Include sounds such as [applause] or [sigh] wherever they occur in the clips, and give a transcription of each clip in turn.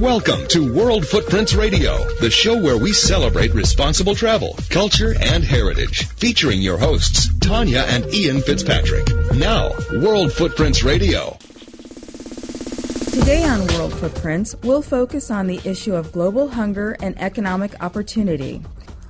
Welcome to World Footprints Radio, the show where we celebrate responsible travel, culture, and heritage. Featuring your hosts, Tanya and Ian Fitzpatrick. Now, World Footprints Radio. Today on World Footprints, we'll focus on the issue of global hunger and economic opportunity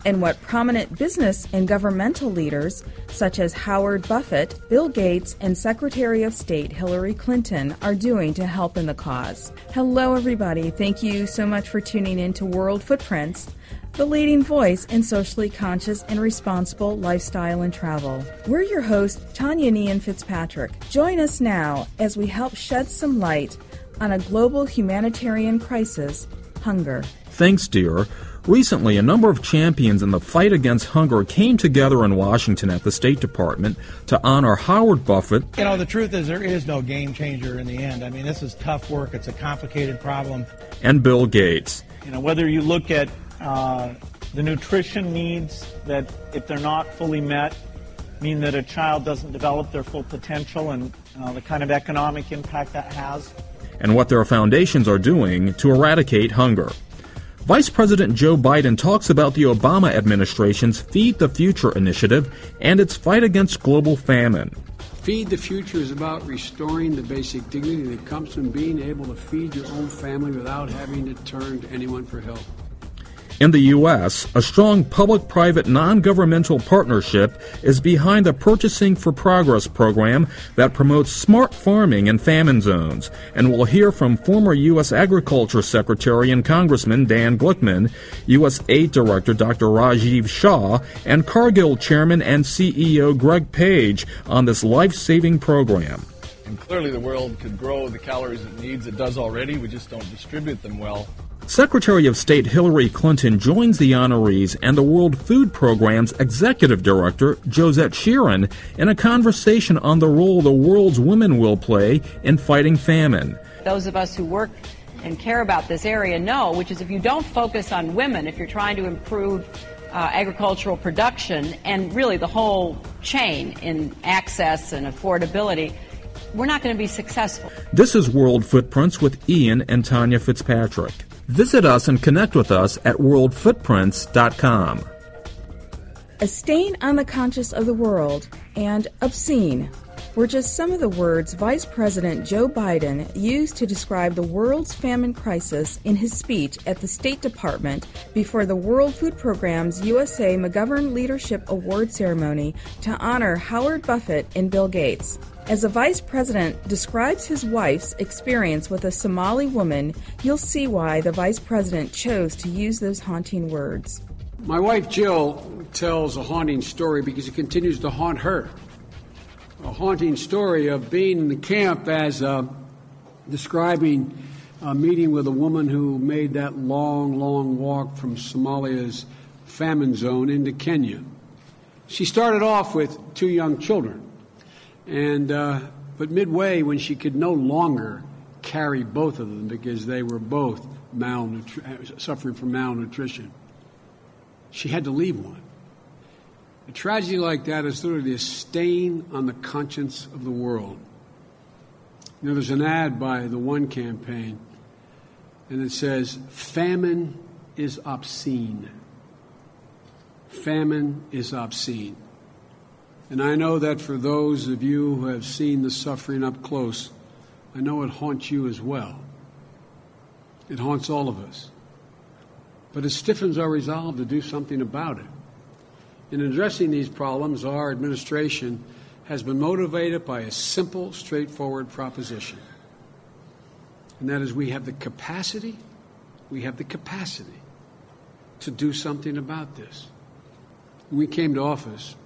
and what prominent business and governmental leaders such as Howard Buffett, Bill Gates, and Secretary of State Hillary Clinton are doing to help in the cause. Hello, everybody. Thank you so much for tuning in to World Footprints, the leading voice in socially conscious and responsible lifestyle and travel. We're your hosts, Tanya and Ian Fitzpatrick. Join us now as we help shed some light on a global humanitarian crisis hunger. Thanks, dear. Recently, a number of champions in the fight against hunger came together in Washington at the State Department to honor Howard Buffett. You know, the truth is, there is no game changer in the end. I mean, this is tough work, it's a complicated problem. And Bill Gates. You know, whether you look at uh, the nutrition needs that, if they're not fully met, mean that a child doesn't develop their full potential and uh, the kind of economic impact that has. And what their foundations are doing to eradicate hunger. Vice President Joe Biden talks about the Obama administration's Feed the Future initiative and its fight against global famine. Feed the Future is about restoring the basic dignity that comes from being able to feed your own family without having to turn to anyone for help. In the U.S., a strong public private non governmental partnership is behind the Purchasing for Progress program that promotes smart farming in famine zones. And we'll hear from former U.S. Agriculture Secretary and Congressman Dan Glickman, U.S. Aid Director Dr. Rajiv Shah, and Cargill Chairman and CEO Greg Page on this life saving program. And clearly, the world could grow the calories it needs. It does already. We just don't distribute them well. Secretary of State Hillary Clinton joins the honorees and the World Food Program's Executive Director, Josette Sheeran, in a conversation on the role the world's women will play in fighting famine. Those of us who work and care about this area know, which is if you don't focus on women, if you're trying to improve uh, agricultural production and really the whole chain in access and affordability, we're not going to be successful. This is World Footprints with Ian and Tanya Fitzpatrick. Visit us and connect with us at worldfootprints.com. A stain on the conscience of the world and obscene were just some of the words Vice President Joe Biden used to describe the world's famine crisis in his speech at the State Department before the World Food Program's USA McGovern Leadership Award ceremony to honor Howard Buffett and Bill Gates. As the vice president describes his wife's experience with a Somali woman, you'll see why the vice president chose to use those haunting words. My wife Jill tells a haunting story because it continues to haunt her. A haunting story of being in the camp as uh, describing a meeting with a woman who made that long, long walk from Somalia's famine zone into Kenya. She started off with two young children. And, uh, but midway, when she could no longer carry both of them because they were both malnutri- suffering from malnutrition, she had to leave one. A tragedy like that is literally a stain on the conscience of the world. You know, there's an ad by the One campaign, and it says, Famine is obscene. Famine is obscene. And I know that for those of you who have seen the suffering up close, I know it haunts you as well. It haunts all of us. But it stiffens our resolve to do something about it. In addressing these problems, our administration has been motivated by a simple, straightforward proposition. And that is we have the capacity, we have the capacity to do something about this. When we came to office,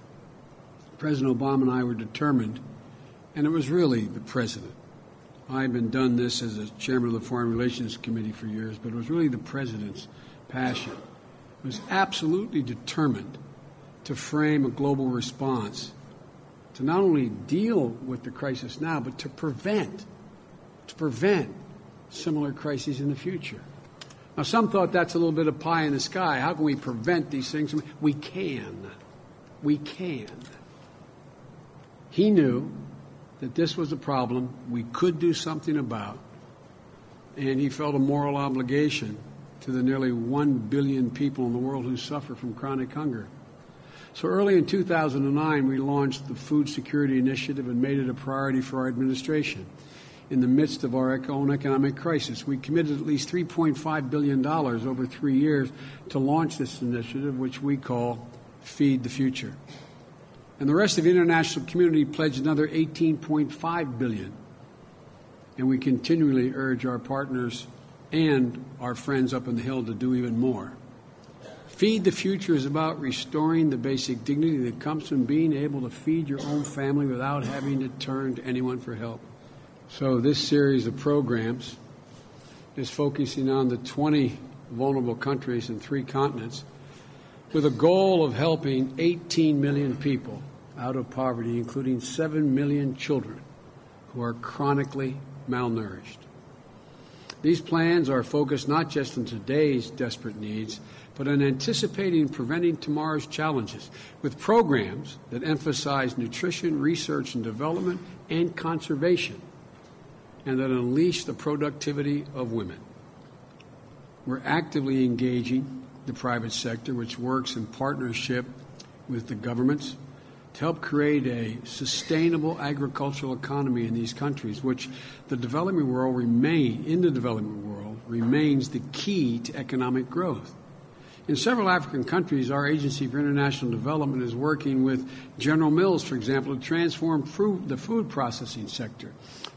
President Obama and I were determined, and it was really the president. I've been done this as a chairman of the Foreign Relations Committee for years, but it was really the president's passion. It was absolutely determined to frame a global response to not only deal with the crisis now, but to prevent, to prevent similar crises in the future. Now, some thought that's a little bit of pie in the sky. How can we prevent these things? We can. We can. He knew that this was a problem we could do something about, and he felt a moral obligation to the nearly 1 billion people in the world who suffer from chronic hunger. So early in 2009, we launched the Food Security Initiative and made it a priority for our administration. In the midst of our own economic crisis, we committed at least $3.5 billion over three years to launch this initiative, which we call Feed the Future. And the rest of the international community pledged another 18.5 billion. And we continually urge our partners and our friends up in the Hill to do even more. Feed the Future is about restoring the basic dignity that comes from being able to feed your own family without having to turn to anyone for help. So, this series of programs is focusing on the 20 vulnerable countries in three continents with a goal of helping 18 million people out of poverty, including 7 million children who are chronically malnourished. These plans are focused not just on today's desperate needs, but on anticipating and preventing tomorrow's challenges with programs that emphasize nutrition, research and development, and conservation, and that unleash the productivity of women. We're actively engaging the private sector, which works in partnership with the governments to help create a sustainable agricultural economy in these countries, which the developing world remain in the developing world remains the key to economic growth. In several African countries, our Agency for International Development is working with General Mills, for example, to transform food, the food processing sector,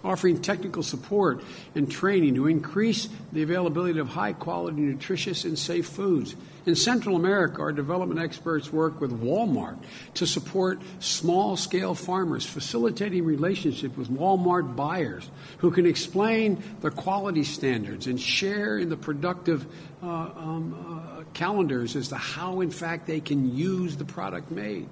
offering technical support and training to increase the availability of high quality, nutritious, and safe foods. In Central America, our development experts work with Walmart to support small scale farmers, facilitating relationship with Walmart buyers who can explain the quality standards and share in the productive uh, um, uh, calendars as to how, in fact, they can use the product made.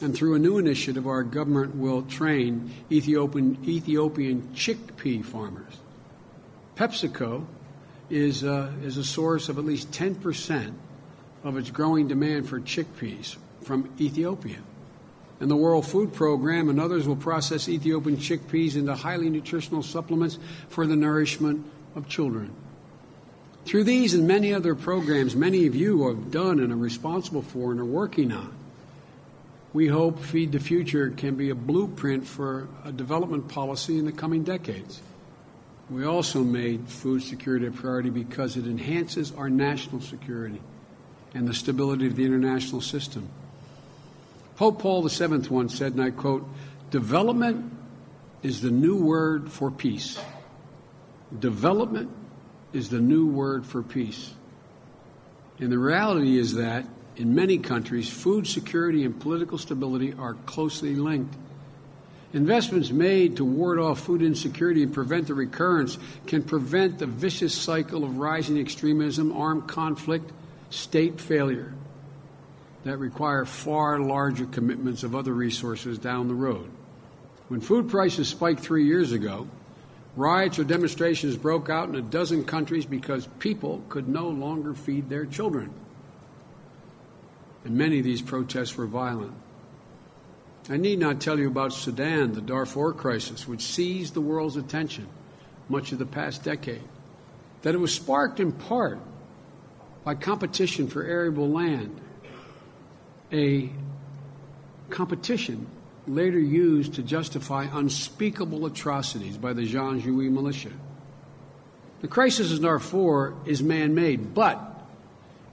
And through a new initiative, our government will train Ethiopian, Ethiopian chickpea farmers. PepsiCo is, uh, is a source of at least 10% of its growing demand for chickpeas from Ethiopia. And the World Food Program and others will process Ethiopian chickpeas into highly nutritional supplements for the nourishment of children. Through these and many other programs, many of you have done and are responsible for and are working on. We hope Feed the Future can be a blueprint for a development policy in the coming decades. We also made food security a priority because it enhances our national security and the stability of the international system. Pope Paul VII once said, and I quote, Development is the new word for peace. Development is the new word for peace. And the reality is that in many countries, food security and political stability are closely linked. Investments made to ward off food insecurity and prevent the recurrence can prevent the vicious cycle of rising extremism, armed conflict, state failure that require far larger commitments of other resources down the road. When food prices spiked three years ago, Riots or demonstrations broke out in a dozen countries because people could no longer feed their children. And many of these protests were violent. I need not tell you about Sudan, the Darfur crisis, which seized the world's attention much of the past decade. That it was sparked in part by competition for arable land, a competition later used to justify unspeakable atrocities by the Janjaweed militia. The crisis in Darfur is man made, but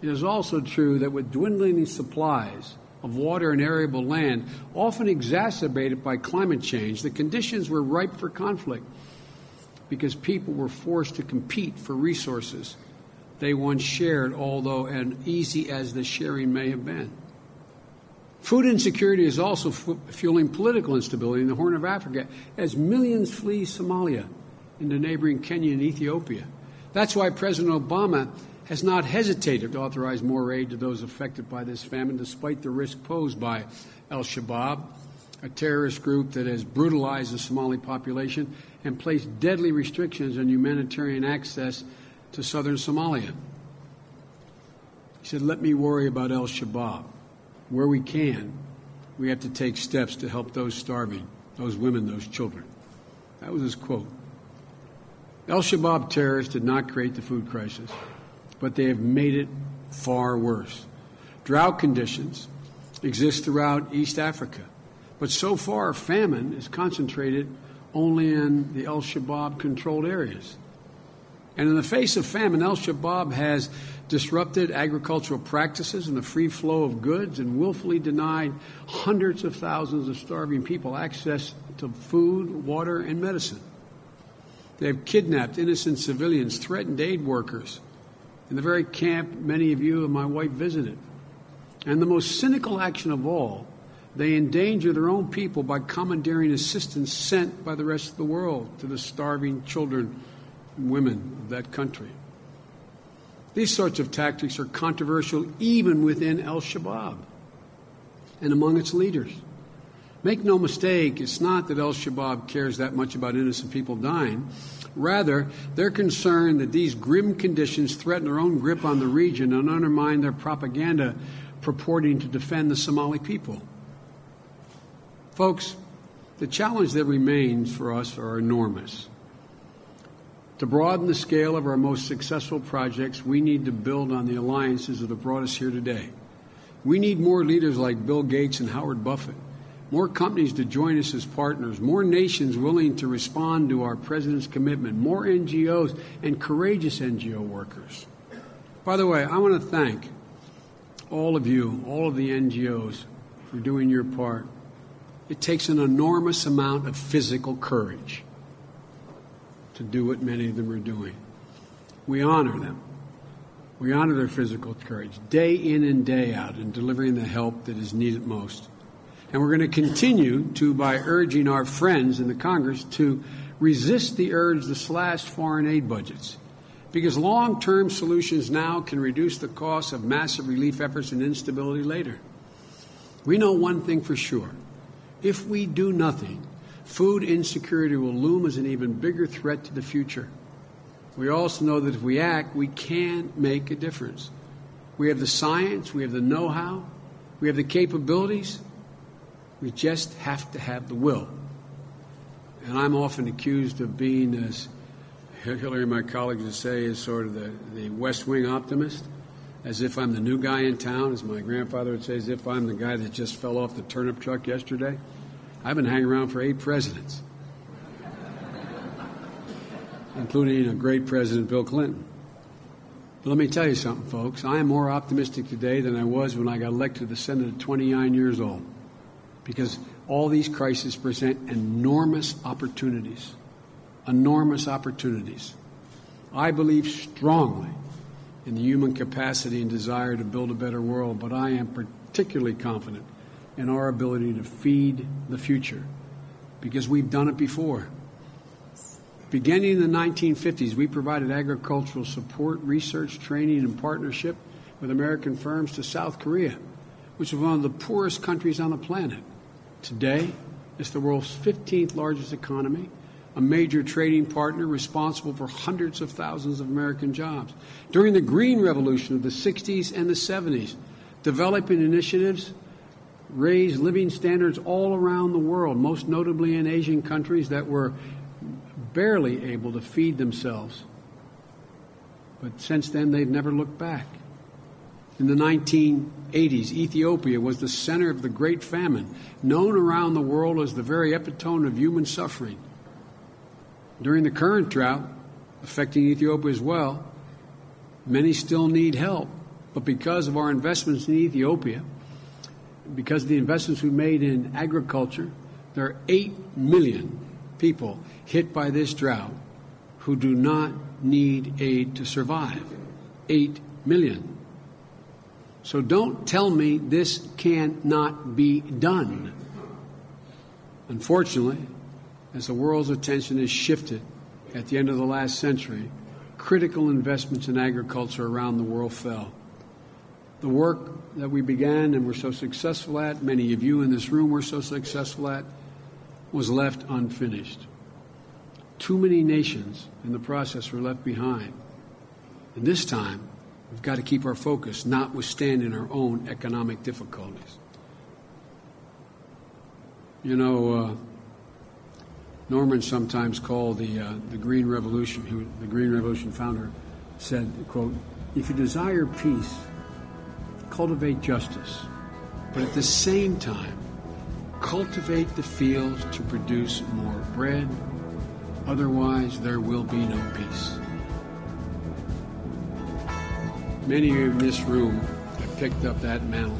it is also true that with dwindling supplies of water and arable land, often exacerbated by climate change, the conditions were ripe for conflict because people were forced to compete for resources they once shared, although as easy as the sharing may have been. Food insecurity is also fueling political instability in the Horn of Africa as millions flee Somalia into neighboring Kenya and Ethiopia. That's why President Obama has not hesitated to authorize more aid to those affected by this famine, despite the risk posed by Al Shabaab, a terrorist group that has brutalized the Somali population and placed deadly restrictions on humanitarian access to southern Somalia. He said, Let me worry about Al Shabaab where we can, we have to take steps to help those starving, those women, those children. That was his quote. Al Shabaab terrorists did not create the food crisis, but they have made it far worse. Drought conditions exist throughout East Africa, but so far famine is concentrated only in the Al Shabaab controlled areas. And in the face of famine, Al Shabaab has disrupted agricultural practices and the free flow of goods and willfully denied hundreds of thousands of starving people access to food, water, and medicine. They have kidnapped innocent civilians, threatened aid workers in the very camp many of you and my wife visited. And the most cynical action of all, they endanger their own people by commandeering assistance sent by the rest of the world to the starving children and women of that country. These sorts of tactics are controversial even within Al Shabaab and among its leaders. Make no mistake, it's not that Al Shabaab cares that much about innocent people dying. Rather, they're concerned that these grim conditions threaten their own grip on the region and undermine their propaganda purporting to defend the Somali people. Folks, the challenge that remains for us are enormous. To broaden the scale of our most successful projects, we need to build on the alliances that have brought us here today. We need more leaders like Bill Gates and Howard Buffett, more companies to join us as partners, more nations willing to respond to our President's commitment, more NGOs and courageous NGO workers. By the way, I want to thank all of you, all of the NGOs, for doing your part. It takes an enormous amount of physical courage to do what many of them are doing. We honor them. We honor their physical courage day in and day out in delivering the help that is needed most. And we're going to continue to by urging our friends in the Congress to resist the urge to slash foreign aid budgets. Because long term solutions now can reduce the cost of massive relief efforts and instability later. We know one thing for sure if we do nothing, food insecurity will loom as an even bigger threat to the future. We also know that if we act, we can make a difference. We have the science, we have the know how, we have the capabilities. We just have to have the will. And I'm often accused of being, as Hillary and my colleagues would say, is sort of the, the West Wing optimist, as if I'm the new guy in town, as my grandfather would say, as if I'm the guy that just fell off the turnip truck yesterday. I've been hanging around for eight presidents, [laughs] including a great president, Bill Clinton. But let me tell you something, folks. I am more optimistic today than I was when I got elected to the Senate at 29 years old, because all these crises present enormous opportunities. Enormous opportunities. I believe strongly in the human capacity and desire to build a better world, but I am particularly confident in our ability to feed the future because we've done it before. Beginning in the 1950s, we provided agricultural support, research, training, and partnership with American firms to South Korea, which is one of the poorest countries on the planet. Today, it's the world's 15th largest economy, a major trading partner responsible for hundreds of thousands of American jobs. During the Green Revolution of the 60s and the 70s, developing initiatives raised living standards all around the world, most notably in Asian countries that were barely able to feed themselves. But since then, they've never looked back. In the 1980s, Ethiopia was the center of the Great Famine, known around the world as the very epitome of human suffering. During the current drought, affecting Ethiopia as well, many still need help. But because of our investments in Ethiopia, because of the investments we made in agriculture, there are 8 million people hit by this drought who do not need aid to survive. 8 million. So don't tell me this cannot be done. Unfortunately, as the world's attention has shifted at the end of the last century, critical investments in agriculture around the world fell. The work that we began and were so successful at, many of you in this room were so successful at, was left unfinished. Too many nations in the process were left behind. And this time, we've got to keep our focus, notwithstanding our own economic difficulties. You know, uh, Norman, sometimes called the, uh, the Green Revolution, the Green Revolution founder, said, quote, if you desire peace, cultivate justice, but at the same time, cultivate the fields to produce more bread, otherwise there will be no peace. Many in this room have picked up that mantle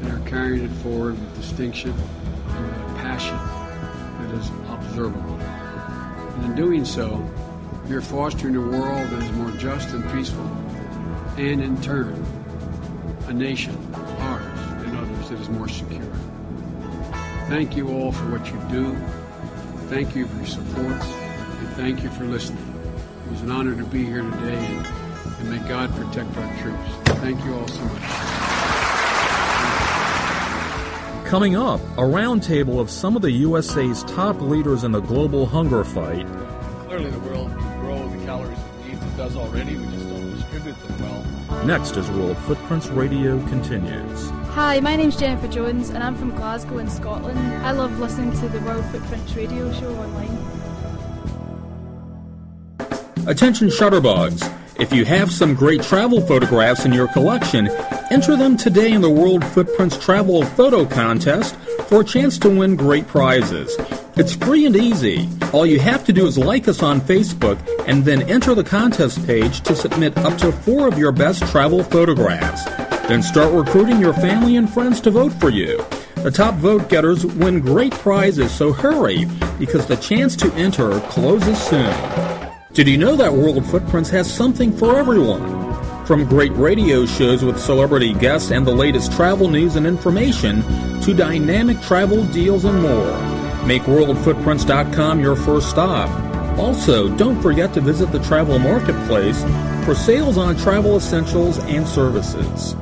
and are carrying it forward with distinction and with a passion that is observable. And in doing so, you're fostering a world that is more just and peaceful, and in turn, a nation, ours and others, that is more secure. Thank you all for what you do. Thank you for your support, and thank you for listening. It was an honor to be here today, and, and may God protect our troops. Thank you all so much. Coming up, a roundtable of some of the USA's top leaders in the global hunger fight. Clearly, the world can grow the calories it needs. It does already. We just don't distribute them well. Next, as World Footprints Radio continues. Hi, my name's Jennifer Jones, and I'm from Glasgow in Scotland. I love listening to the World Footprints Radio show online. Attention shutterbugs! If you have some great travel photographs in your collection, enter them today in the World Footprints Travel Photo Contest for a chance to win great prizes. It's free and easy. All you have to do is like us on Facebook and then enter the contest page to submit up to four of your best travel photographs. Then start recruiting your family and friends to vote for you. The top vote getters win great prizes, so hurry because the chance to enter closes soon. Did you know that World Footprints has something for everyone? From great radio shows with celebrity guests and the latest travel news and information to dynamic travel deals and more. Make WorldFootprints.com your first stop. Also, don't forget to visit the travel marketplace for sales on travel essentials and services.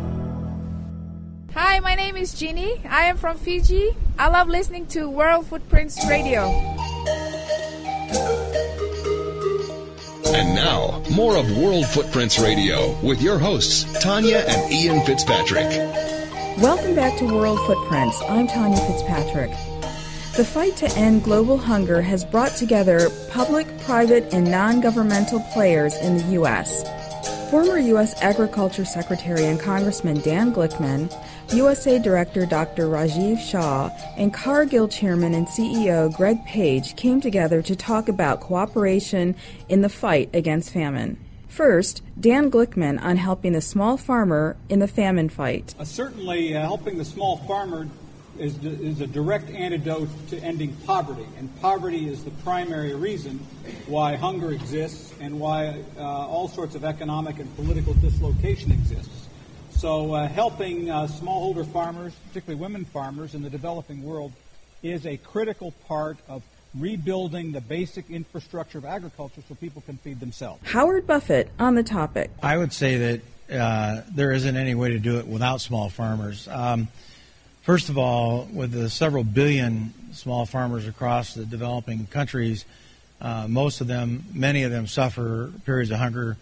Hi, my name is Jeannie. I am from Fiji. I love listening to World Footprints Radio. And now, more of World Footprints Radio with your hosts, Tanya and Ian Fitzpatrick. Welcome back to World Footprints. I'm Tanya Fitzpatrick. The fight to end global hunger has brought together public, private, and non governmental players in the U.S. Former U.S. Agriculture Secretary and Congressman Dan Glickman, USAID Director Dr. Rajiv Shah, and Cargill Chairman and CEO Greg Page came together to talk about cooperation in the fight against famine. First, Dan Glickman on helping the small farmer in the famine fight. Uh, certainly, uh, helping the small farmer is, is a direct antidote to ending poverty, and poverty is the primary reason why hunger exists and why uh, all sorts of economic and political dislocation exists. So, uh, helping uh, smallholder farmers, particularly women farmers in the developing world, is a critical part of rebuilding the basic infrastructure of agriculture so people can feed themselves. Howard Buffett on the topic. I would say that uh, there isn't any way to do it without small farmers. Um, first of all, with the several billion small farmers across the developing countries, uh, most of them, many of them, suffer periods of hunger.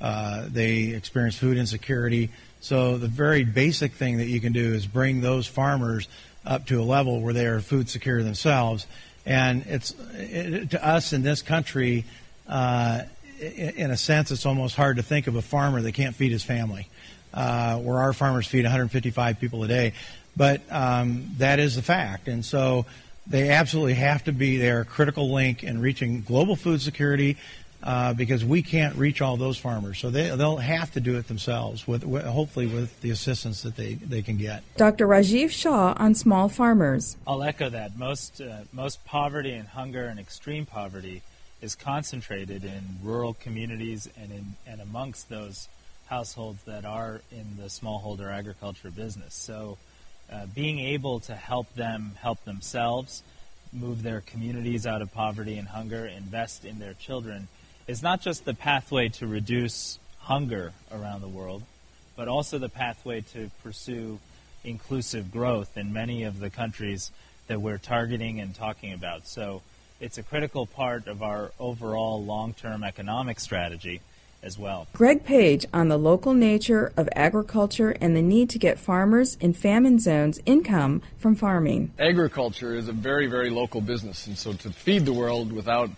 Uh, they experience food insecurity. So the very basic thing that you can do is bring those farmers up to a level where they are food secure themselves. And it's it, to us in this country, uh, in a sense, it's almost hard to think of a farmer that can't feed his family. Uh, where our farmers feed 155 people a day, but um, that is the fact. And so they absolutely have to be there, a critical link in reaching global food security. Uh, because we can't reach all those farmers, so they they'll have to do it themselves. With, with hopefully with the assistance that they, they can get. Dr. Rajiv Shah on small farmers. I'll echo that. Most uh, most poverty and hunger and extreme poverty is concentrated in rural communities and in and amongst those households that are in the smallholder agriculture business. So, uh, being able to help them help themselves, move their communities out of poverty and hunger, invest in their children is not just the pathway to reduce hunger around the world, but also the pathway to pursue inclusive growth in many of the countries that we're targeting and talking about. So it's a critical part of our overall long term economic strategy. as well. Greg Page on the local nature of agriculture and the need to get farmers in famine zones income from farming. Agriculture is a very, very local business, and so to feed the world without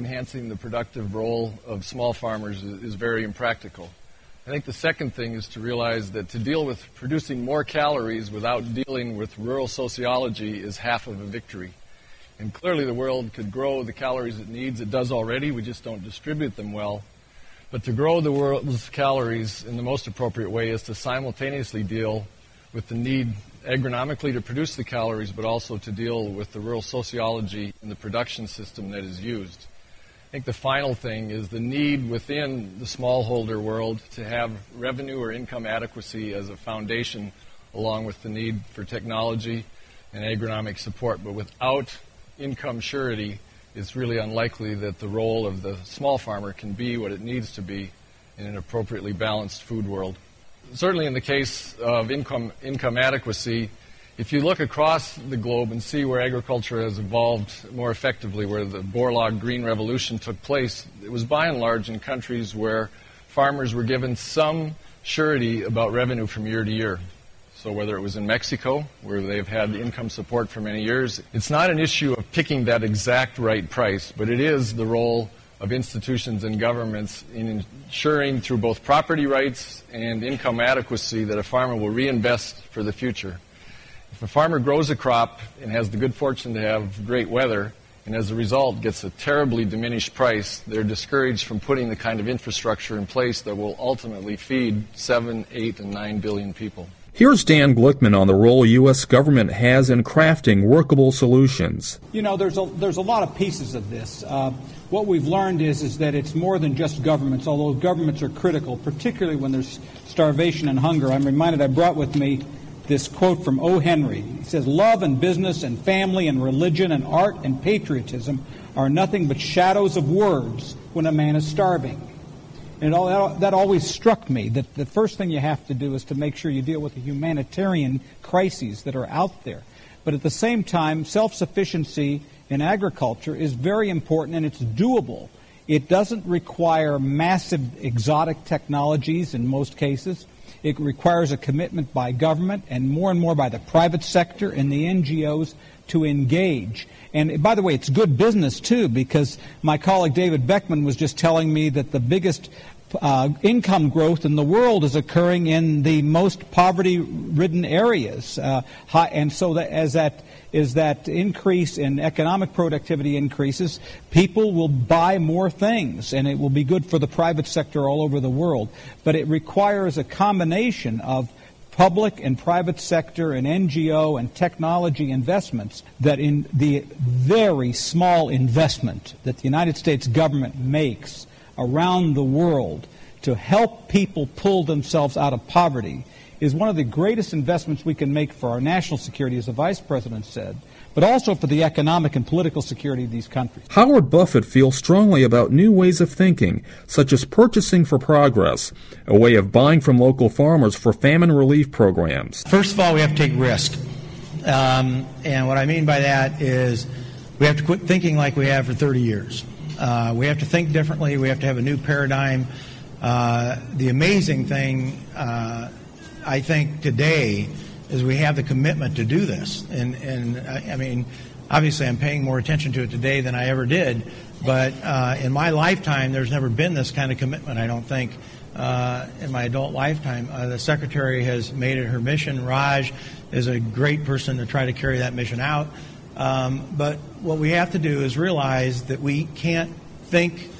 enhancing the productive role of small farmers is, very impractical. I think the second thing is to realize that to deal with producing more calories without dealing with rural sociology is half of a victory. And clearly, the world could grow the calories it needs. It does already, we just don't distribute them well. But to grow the world's calories in the most appropriate way is to simultaneously deal with the need agronomically to produce the calories, but also to deal with the rural sociology and the production system that is used. I think the final thing is the need within the smallholder world to have revenue or income adequacy as a foundation, along with the need for technology and agronomic support. But without income surety, it's really unlikely that the role of the small farmer can be what it needs to be in an appropriately balanced food world. Certainly, in the case of income, income adequacy, if you look across the globe and see where agriculture has evolved more effectively, where the Borlaug Green Revolution took place, it was by and large in countries where farmers were given some surety about revenue from year to year. So whether it was in Mexico, where they've had income support for many years, it's not an issue of picking that exact right price, but it is the role of institutions and governments in ensuring through both property rights and income adequacy that a farmer will reinvest for the future. If a farmer grows a crop and has the good fortune to have great weather, and as a result gets a terribly diminished price, they're discouraged from putting the kind of infrastructure in place that will ultimately feed 7, 8, and 9 billion people. Here's Dan Glickman on the role U.S. government has in crafting workable solutions. You know, there's a, there's a lot of pieces of this. Uh, what we've learned is, is that it's more than just governments, although governments are critical, particularly when there's starvation and hunger. I'm reminded I brought with me this quote from O. Henry. He says, Love and business and family and religion and art and patriotism are nothing but shadows of words when a man is starving. And all, that always struck me that the first thing you have to do is to make sure you deal with the humanitarian crises that are out there. But at the same time, self sufficiency in agriculture is very important and it's doable. It doesn't require massive exotic technologies in most cases. It requires a commitment by government and more and more by the private sector and the NGOs to engage. And by the way, it's good business too, because my colleague David Beckman was just telling me that the biggest uh, income growth in the world is occurring in the most poverty-ridden areas, uh, high, and so that as that is that increase in economic productivity increases, people will buy more things, and it will be good for the private sector all over the world. But it requires a combination of public and private sector and NGO and technology investments that in the very small investment that the United States government makes around the world to help people pull themselves out of poverty is one of the greatest investments we can make for our national security, as the Vice President said, but also for the economic and political security of these countries. Howard Buffett feels strongly about new ways of thinking, such as purchasing for progress, a way of buying from local farmers for famine relief programs. First of all, we have to take risk. Um, and what I mean by that is we have to quit thinking like we have for 30 years. Uh, we have to think differently. We have to have a new paradigm. Uh, the amazing thing, uh, I think, today is we have the commitment to do this. And, and I, I, mean, obviously, I'm paying more attention to it today than I ever did. But uh, in my lifetime, there's never been this kind of commitment, I don't think. Uh, in my adult lifetime, uh, the secretary has made it her mission. Raj is a great person to try to carry that mission out. Um, but what we have to do is realize that we can't think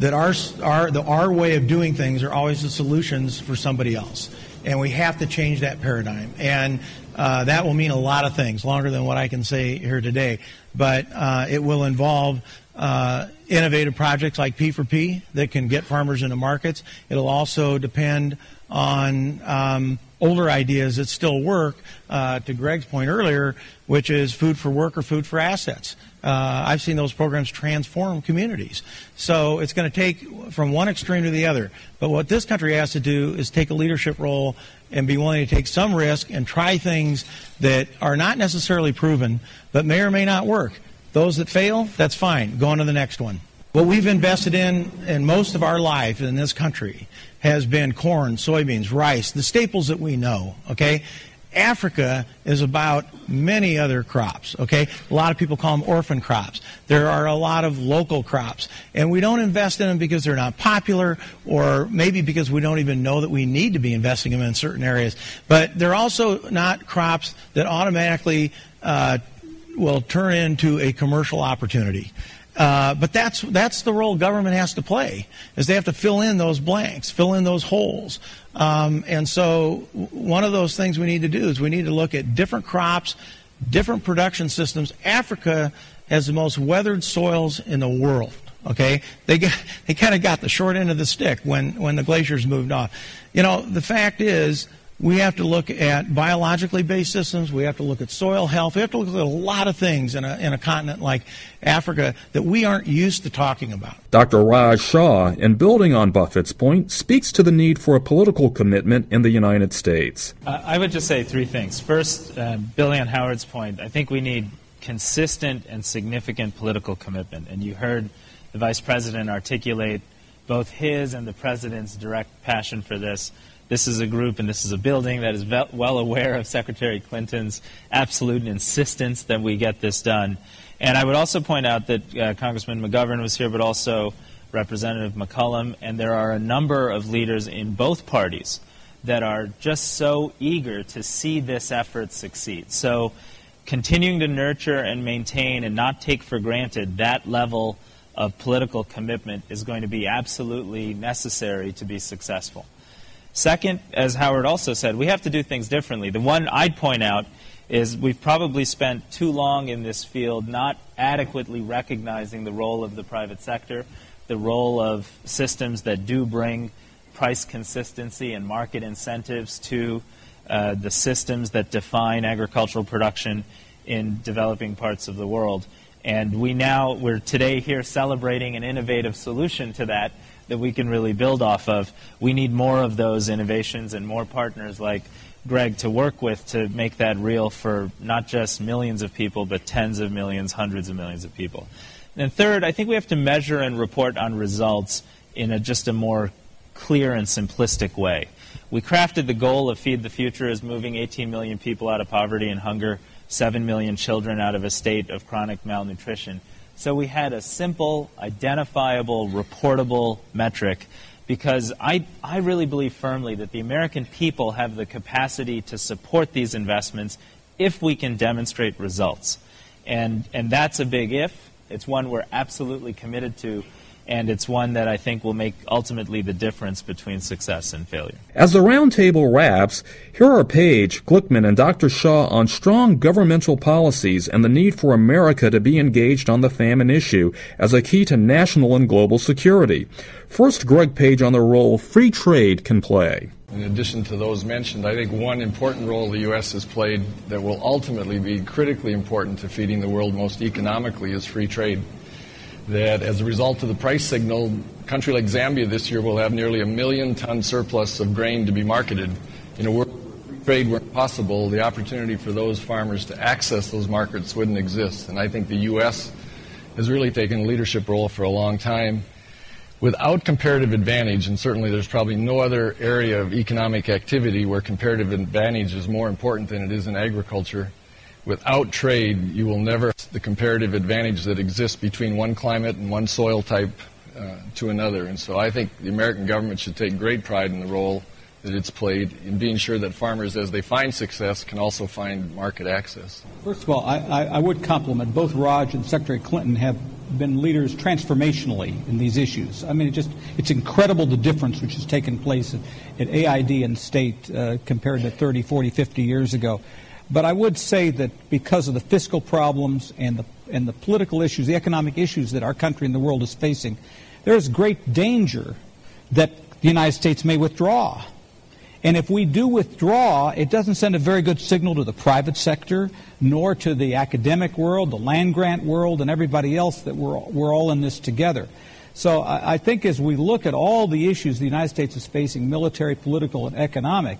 that our, our, the, our way of doing things are always the solutions for somebody else. And we have to change that paradigm. And uh, that will mean a lot of things, longer than what I can say here today. But uh, it will involve uh, innovative projects like P4P that can get farmers into markets. It'll also depend on um, older ideas that still work, uh, to Greg's point earlier, which is food for work or food for assets. Uh, I've seen those programs transform communities. So it's going to take from one extreme to the other. But what this country has to do is take a leadership role and be willing to take some risk and try things that are not necessarily proven, but may or may not work. Those that fail, that's fine. Go on to the next one. What we've invested in in most of our life in this country has been corn, soybeans, rice, the staples that we know, okay? Africa is about many other crops, okay? A lot of people call them orphan crops. There are a lot of local crops, and we don't invest in them because they're not popular or maybe because we don't even know that we need to be investing them in certain areas. But they're also not crops that automatically uh, will turn into a commercial opportunity. Uh, but that's that's the role government has to play is they have to fill in those blanks, fill in those holes. Um, and so one of those things we need to do is we need to look at different crops, different production systems. Africa has the most weathered soils in the world. Okay, they got, [laughs] they kind of got the short end of the stick when when the glaciers moved off. You know, the fact is we have to look at biologically based systems. We have to look at soil health. We have to look at a lot of things in a, in a continent like Africa that we aren't used to talking about. Dr. Raj Shah, in building on Buffett's point, speaks to the need for a political commitment in the United States. Uh, I would just say three things. First, uh, building on Howard's point, I think we need consistent and significant political commitment. And you heard the Vice President articulate both his and the President's direct passion for this. This is a group and this is a building that is well aware of Secretary Clinton's absolute insistence that we get this done. And I would also point out that uh, Congressman McGovern was here, but also Representative McCollum, and there are a number of leaders in both parties that are just so eager to see this effort succeed. So continuing to nurture and maintain and not take for granted that level of political commitment is going to be absolutely necessary to be successful. Second, as Howard also said, we have to do things differently. The one I'd point out is we've probably spent too long in this field not adequately recognizing the role of the private sector, the role of systems that do bring price consistency and market incentives to uh, the systems that define agricultural production in developing parts of the world. And we now, we're today here celebrating an innovative solution to that that we can really build off of. We need more of those innovations and more partners like Greg to work with to make that real for not just millions of people, but tens of millions, hundreds of millions of people. And third, I think we have to measure and report on results in a, just a more clear and simplistic way. We crafted the goal of Feed the Future as moving 18 million people out of poverty and hunger, 7 million children out of a state of chronic malnutrition. So we had a simple, identifiable, reportable metric because I, I really believe firmly that the American people have the capacity to support these investments if we can demonstrate results. And, and that's a big if. It's one we're absolutely committed to and it's one that I think will make ultimately the difference between success and failure. As the roundtable wraps, here are Page, Glickman, and Dr. Shah on strong governmental policies and the need for America to be engaged on the famine issue as a key to national and global security. First, Greg Page on the role free trade can play. In addition to those mentioned, I think one important role the U.S. has played that will ultimately be critically important to feeding the world most economically is free trade that as a result of the price signal, a country like Zambia this year will have nearly a million ton surplus of grain to be marketed. In a world where trade weren't possible, the opportunity for those farmers to access those markets wouldn't exist. And I think the U.S. has really taken a leadership role for a long time. Without comparative advantage, and certainly there's probably no other area of economic activity where comparative advantage is more important than it is in agriculture, Without trade, you will never the comparative advantage that exists between one climate and one soil type uh, to another. And so I think the American government should take great pride in the role that it's played in being sure that farmers, as they find success, can also find market access. First of all, I, I, I would compliment both Raj and Secretary Clinton have been leaders transformationally in these issues. I mean, it just it's incredible the difference which has taken place at, at AID and state uh, compared to 30, 40, 50 years ago. But I would say that because of the fiscal problems and the, and the political issues, the economic issues that our country and the world is facing, there is great danger that the United States may withdraw. And if we do withdraw, it doesn't send a very good signal to the private sector, nor to the academic world, the land grant world, and everybody else that we're, we're all in this together. So I, I think as we look at all the issues the United States is facing, military, political, and economic,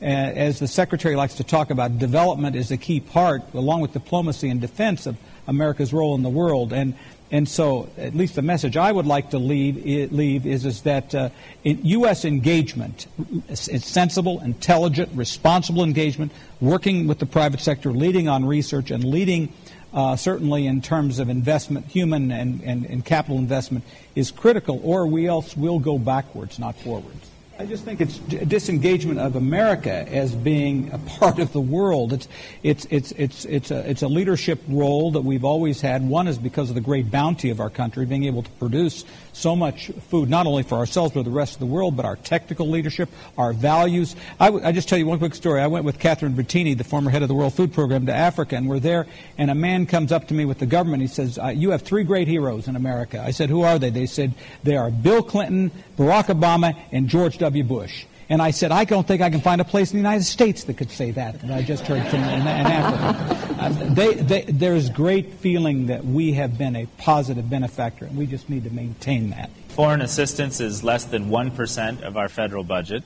as the Secretary likes to talk about, development is a key part, along with diplomacy and defense, of, America's role in the world. And and so, at least the message I would like to leave, leave is, is that uh, U.S. engagement, it's sensible, intelligent, responsible engagement, working with the private sector, leading on research, and leading uh, certainly in terms of investment, human and, and, and capital investment, is critical, or we else will go backwards, not forwards. I just think it's disengagement of America as being a part of the world. It's, it's, it's, it's, it's, a, it's a leadership role that we've always had. One is because of the great bounty of our country, being able to produce so much food, not only for ourselves but the rest of the world, but our technical leadership, our values. I, w- I just tell you one quick story. I went with Catherine Bertini, the former head of the World Food Program, to Africa, and we're there, and a man comes up to me with the government. He says, uh, You have three great heroes in America. I said, Who are they? They said, They are Bill Clinton, Barack Obama, and George W. Bush. And I said, I don't think I can find a place in the United States that could say that. I just heard from in, in Africa. Uh, they, they, there's great feeling that we have been a positive benefactor, and we just need to maintain that. Foreign assistance is less than 1% of our federal budget,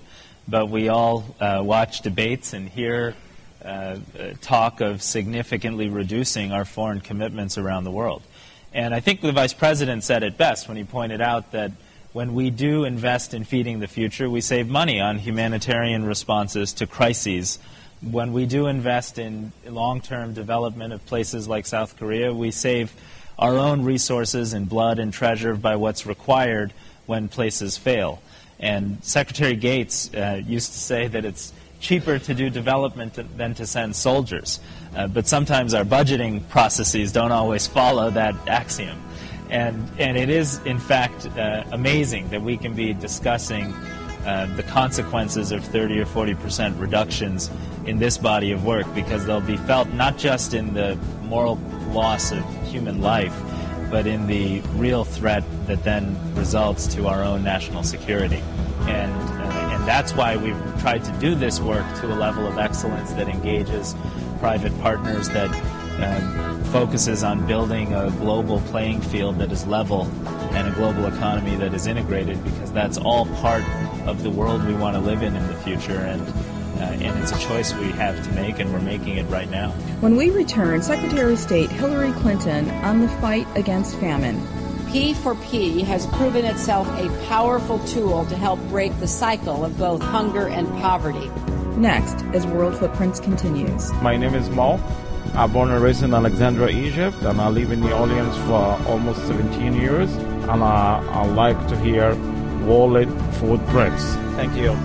but we all uh, watch debates and hear uh, talk of significantly reducing our foreign commitments around the world. And I think the Vice President said it best when he pointed out that when we do invest in feeding the future, we save money on humanitarian responses to crises. When we do invest in long term development of places like South Korea, we save our own resources and blood and treasure by what's required when places fail. And Secretary Gates uh, used to say that it's cheaper to do development than to send soldiers. Uh, but sometimes our budgeting processes don't always follow that axiom. And, and it is, in fact, uh, amazing that we can be discussing uh, the consequences of 30 or 40 percent reductions in this body of work because they'll be felt not just in the moral loss of human life, but in the real threat that then results to our own national security. And, uh, and that's why we've tried to do this work to a level of excellence that engages private partners, that uh, focuses on building a global playing field that is level and a global economy that is integrated because that's all part of the world we want to live in in the future and uh, and it's a choice we have to make and we're making it right now. When we return, Secretary of State Hillary Clinton on the fight against famine. P4P has proven itself a powerful tool to help break the cycle of both hunger and poverty. Next, as World Footprints continues. My name is Mo. I'm born and raised in Alexandria, Egypt, and I live in New Orleans for almost 17 years. And I, I like to hear World Footprints. Thank you.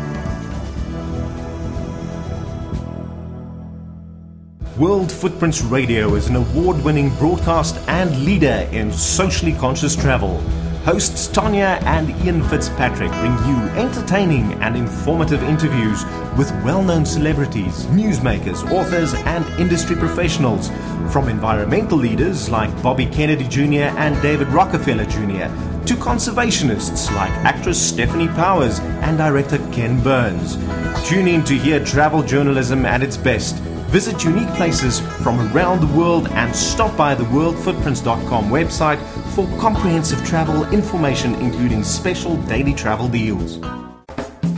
World Footprints Radio is an award winning broadcast and leader in socially conscious travel. Hosts Tonya and Ian Fitzpatrick bring you entertaining and informative interviews with well known celebrities, newsmakers, authors, and industry professionals, from environmental leaders like Bobby Kennedy Jr. and David Rockefeller Jr., to conservationists like actress Stefanie Powers and director Ken Burns. Tune in to hear travel journalism at its best Visit unique places from around the world and stop by the worldfootprints.com website for comprehensive travel information, including special daily travel deals.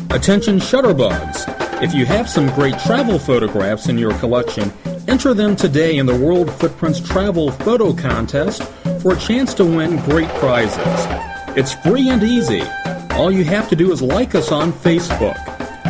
Attention shutterbugs! If you have some great travel photographs in your collection, enter them today in the World Footprints Travel Photo Contest for a chance to win great prizes. It's free and easy. All you have to do is like us on Facebook.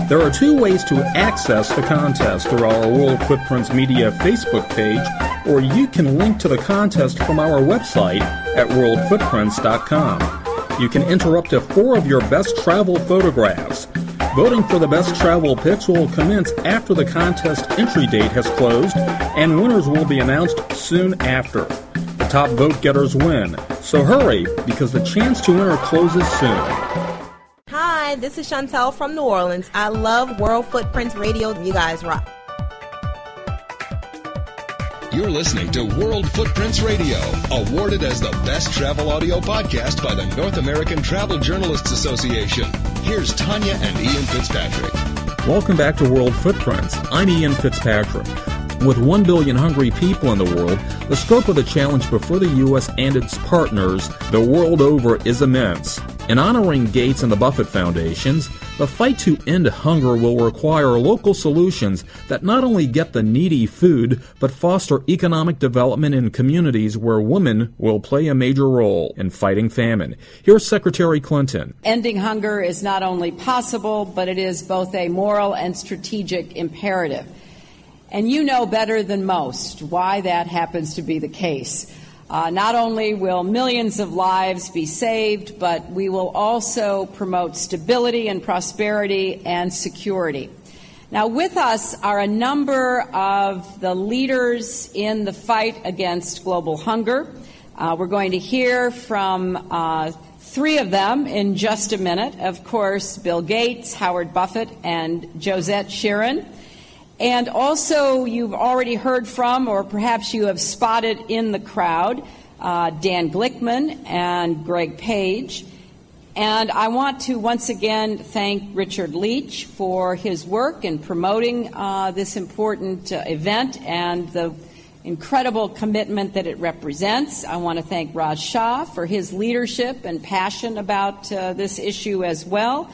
There are two ways to access the contest through our World Footprints Media Facebook page, or you can link to the contest from our website at worldfootprints.com. You can enter up to four of your best travel photographs. Voting for the best travel pics will commence after the contest entry date has closed, and winners will be announced soon after. The top vote getters win, so hurry because the chance to enter closes soon. Hi, this is Chantel from New Orleans. I love World Footprints Radio. You guys rock. You're listening to World Footprints Radio, awarded as the best travel audio podcast by the North American Travel Journalists Association. Here's Tonya and Ian Fitzpatrick. Welcome back to World Footprints. I'm Ian Fitzpatrick. With 1 billion hungry people in the world, the scope of the challenge before the U.S. and its partners the world over is immense. In honoring Gates and the Buffett Foundations, The fight to end hunger will require local solutions that not only get the needy food, but foster economic development in communities where women will play a major role in fighting famine. Here's Secretary Clinton. Ending hunger is not only possible, but it is both a moral and strategic imperative. And you know better than most why that happens to be the case. Uh, not only will millions of lives be saved, but we will also promote stability and prosperity and security. Now, with us are a number of the leaders in the fight against global hunger. Uh, we're going to hear from uh, three of them in just a minute. Of course, Bill Gates, Howard Buffett, and Josette Sheeran. And also, you've already heard from, or perhaps you have spotted in the crowd, uh, Dan Glickman and Greg Page. And I want to once again thank Richard Leach for his work in promoting uh, this important uh, event and the incredible commitment that it represents. I want to thank Raj Shah for his leadership and passion about uh, this issue as well.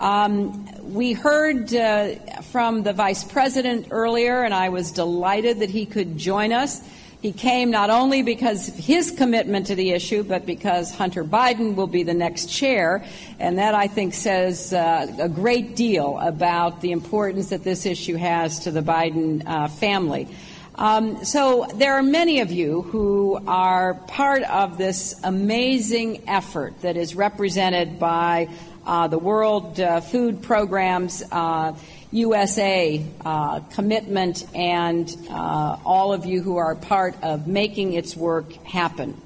Um, we heard uh, from the Vice President earlier, and I was delighted that he could join us. He came not only because of his commitment to the issue, but because Hunter Biden will be the next chair. And that, I think, says uh, a great deal about the importance that this issue has to the Biden uh, family. Um, so there are many of you who are part of this amazing effort that is represented by the World uh, Food Program's USA uh, uh, commitment and uh, all of you who are part of making its work happen.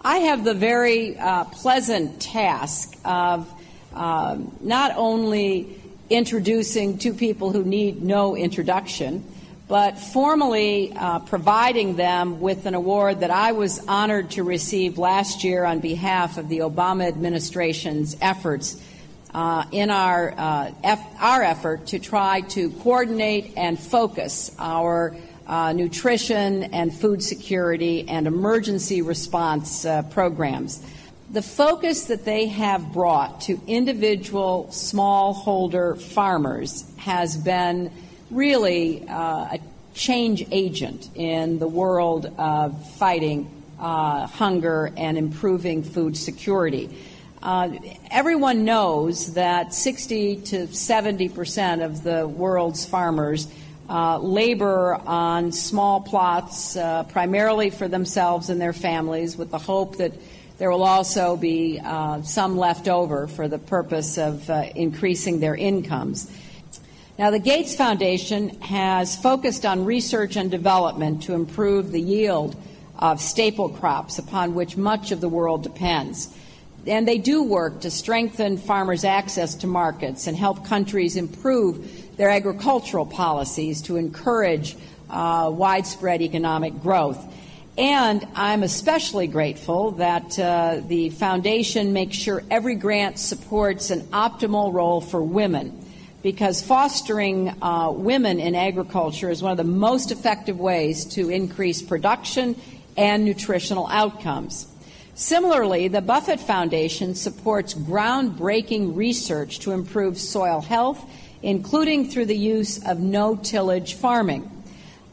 I have the very pleasant task of not only introducing two people who need no introduction, but formally uh, providing them with an award that I was honored to receive last year on behalf of the Obama administration's efforts uh, in our, uh, our effort to try to coordinate and focus our uh, nutrition and food security and emergency response uh, programs. The focus that they have brought to individual smallholder farmers has been really uh, a change agent in the world of fighting uh, hunger and improving food security. Uh, everyone knows that 60 to 70 percent of the world's farmers uh, labor on small plots, uh, primarily for themselves and their families, with the hope that there will also be uh, some left over for the purpose of uh, increasing their incomes. Now, the Gates Foundation has focused on research and development to improve the yield of staple crops upon which much of the world depends. And they do work to strengthen farmers' access to markets and help countries improve their agricultural policies to encourage uh, widespread economic growth. And I'm especially grateful that uh, the foundation makes sure every grant supports an optimal role for women because fostering uh, women in agriculture is one of the most effective ways to increase production and nutritional outcomes. Similarly, the Buffett Foundation supports groundbreaking research to improve soil health, including through the use of no tillage farming.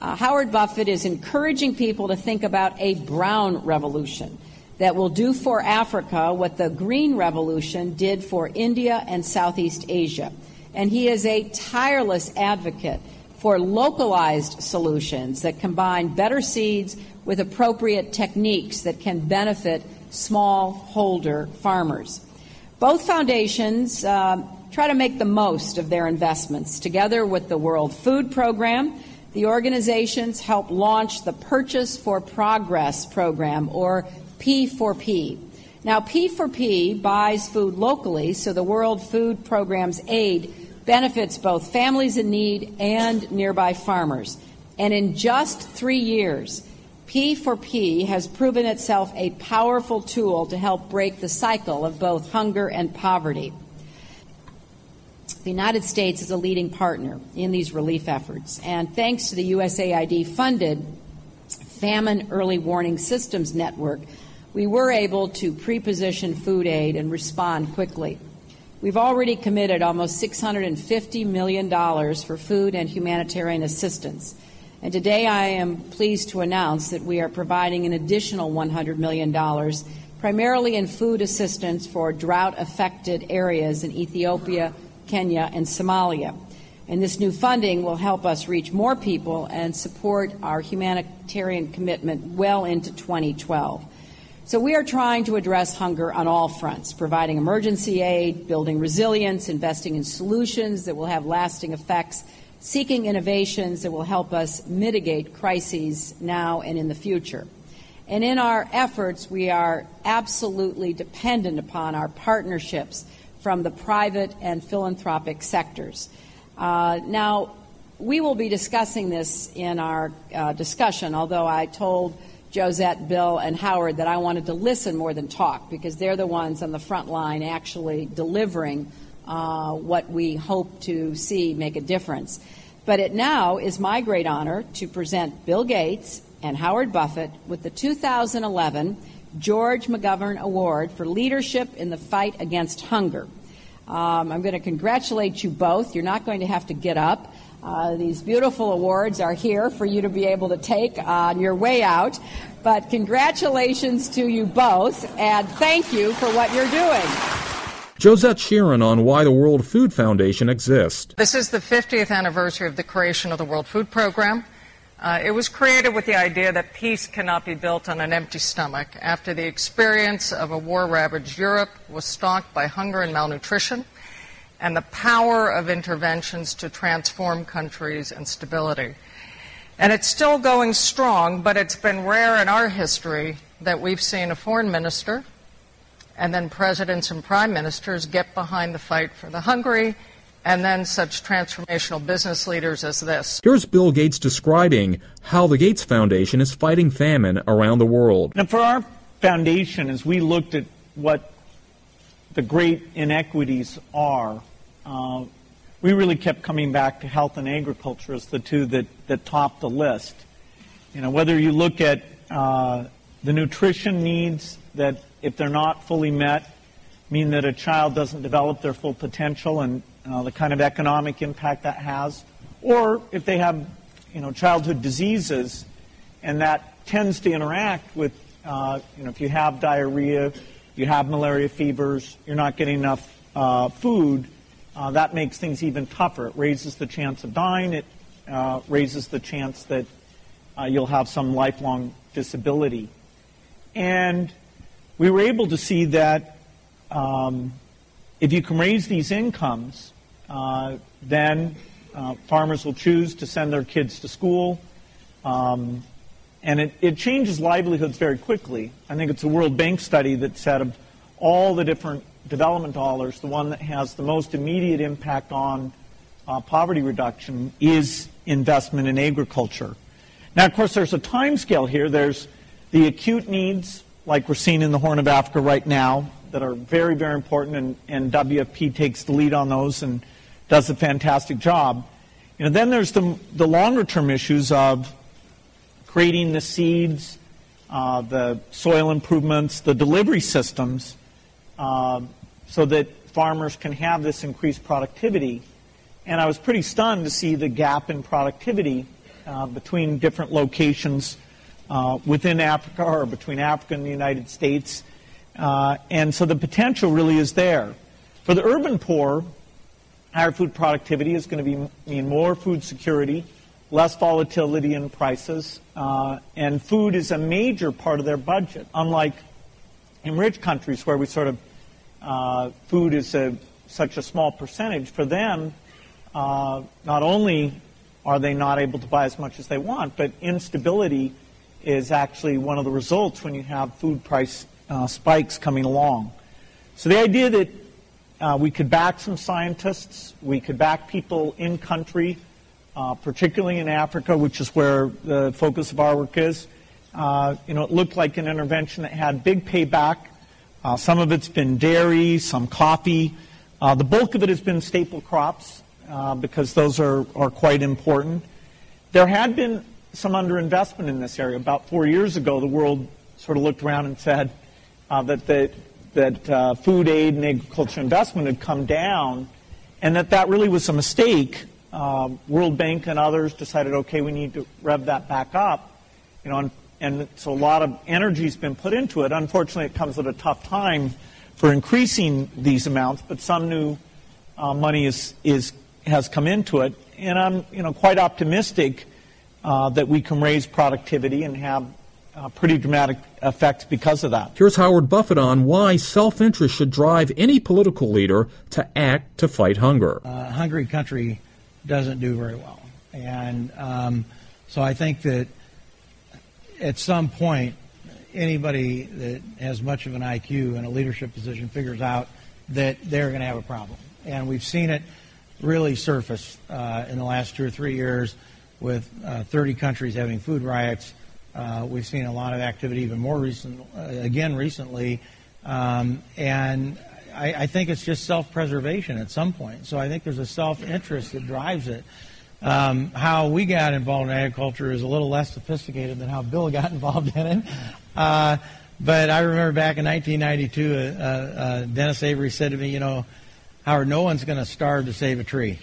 Uh, Howard Buffett is encouraging people to think about a brown revolution that will do for Africa what the green revolution did for India and Southeast Asia and he is a tireless advocate for localized solutions that combine better seeds with appropriate techniques that can benefit smallholder farmers. Both foundations uh, try to make the most of their investments. Together with the World Food Program, the organizations help launch the Purchase for Progress program, or P4P. Now, P4P buys food locally, so the World Food Program's aid benefits both families in need and nearby farmers. And in just three years, P4P has proven itself a powerful tool to help break the cycle of both hunger and poverty. The United States is a leading partner in these relief efforts, and thanks to the USAID funded Famine Early Warning Systems Network, we were able to pre position food aid and respond quickly. We've already committed almost $650 million for food and humanitarian assistance. And today I am pleased to announce that we are providing an additional $100 million, primarily in food assistance for drought affected areas in Ethiopia, Kenya, and Somalia. And this new funding will help us reach more people and support our humanitarian commitment well into 2012. So we are trying to address hunger on all fronts, providing emergency aid, building resilience, investing in solutions that will have lasting effects, seeking innovations that will help us mitigate crises now and in the future. And in our efforts, we are absolutely dependent upon our partnerships from the private and philanthropic sectors. Uh, now, we will be discussing this in our uh, discussion, although I told Josette, Bill, and Howard that I wanted to listen more than talk because they're the ones on the front line actually delivering uh, what we hope to see make a difference. But it now is my great honor to present Bill Gates and Howard Buffett with the 2011 George McGovern Award for Leadership in the Fight Against Hunger. Um, I'm going to congratulate you both. You're not going to have to get up. Uh, these beautiful awards are here for you to be able to take on your way out. But congratulations to you both, and thank you for what you're doing. Josette Sheeran on why the World Food Foundation exists. This is the 50th anniversary of the creation of the World Food Program. Uh, it was created with the idea that peace cannot be built on an empty stomach after the experience of a war ravaged Europe was stalked by hunger and malnutrition, and the power of interventions to transform countries and stability. And it's still going strong, but it's been rare in our history that we've seen a foreign minister and then presidents and prime ministers get behind the fight for the hungry and then such transformational business leaders as this. Here's Bill Gates describing how the Gates Foundation is fighting famine around the world. And for our foundation, as we looked at what the great inequities are, uh, we really kept coming back to health and agriculture as the two that, that top the list. You know, whether you look at uh, the nutrition needs that, if they're not fully met, mean that a child doesn't develop their full potential and uh, the kind of economic impact that has, or if they have, you know, childhood diseases, and that tends to interact with, uh, you know, if you have diarrhea, you have malaria fevers, you're not getting enough uh, food, uh, that makes things even tougher. It raises the chance of dying. It uh, raises the chance that uh, you'll have some lifelong disability. And we were able to see that um, if you can raise these incomes, uh, then uh, farmers will choose to send their kids to school. Um, and it, it, changes livelihoods very quickly. I think it's a World Bank study that said of all the different development dollars, the one that has the most immediate impact on uh, poverty reduction is investment in agriculture. Now, of course, there's a time scale here. There's the acute needs, like we're seeing in the Horn of Africa right now, that are very, very important, and, and WFP takes the lead on those and does a fantastic job. You know, then there's the, the longer term issues of creating the seeds, uh, the soil improvements, the delivery systems, uh, so that farmers can have this increased productivity. And I was pretty stunned to see the gap in productivity uh, between different locations uh, within Africa or between Africa and the United States. Uh, and so the potential really is there. For the urban poor, higher food productivity is going to be, mean more food security, less volatility in prices, uh, and food is a major part of their budget. Unlike in rich countries where we sort of uh, food is a, such a small percentage, for them, uh, not only are they not able to buy as much as they want, but instability is actually one of the results when you have food price uh, spikes coming along. So the idea that uh, we could back some scientists, we could back people in country, uh, particularly in Africa, which is where the focus of our work is. Uh, you know, it looked like an intervention that had big payback. Uh, some of it's been dairy, some coffee. Uh, the bulk of it has been staple crops because those are, are quite important. There had been some underinvestment in this area. About four years ago, the world sort of looked around and said, uh, that the that uh, food aid and agriculture investment had come down, and that that really was a mistake. Uh, World Bank and others decided, okay, we need to rev that back up. You know, and, and so a lot of energy's been put into it. Unfortunately, it comes at a tough time for increasing these amounts, but some new uh, money is, is has come into it, and I'm you know quite optimistic uh, that we can raise productivity and have uh, pretty dramatic effects because of that. Here's Howard Buffett on why self interest should drive any political leader to act to fight hunger. A hungry country doesn't do very well. And um, so I think that at some point, anybody that has much of an IQ in a leadership position figures out that they're going to have a problem. And we've seen it really surface uh, in the last two or three years with uh, 30 countries having food riots uh, we've seen a lot of activity, even more recent, uh, again recently, um, and I, I, think it's just self-preservation at some point. So I think there's a self-interest that drives it. Um, how we got involved in agriculture is a little less sophisticated than how Bill [laughs] got involved in it. Uh, but I remember back in 1992, uh, uh, Dennis Avery said to me, "You know, Howard, no one's going to starve to save a tree."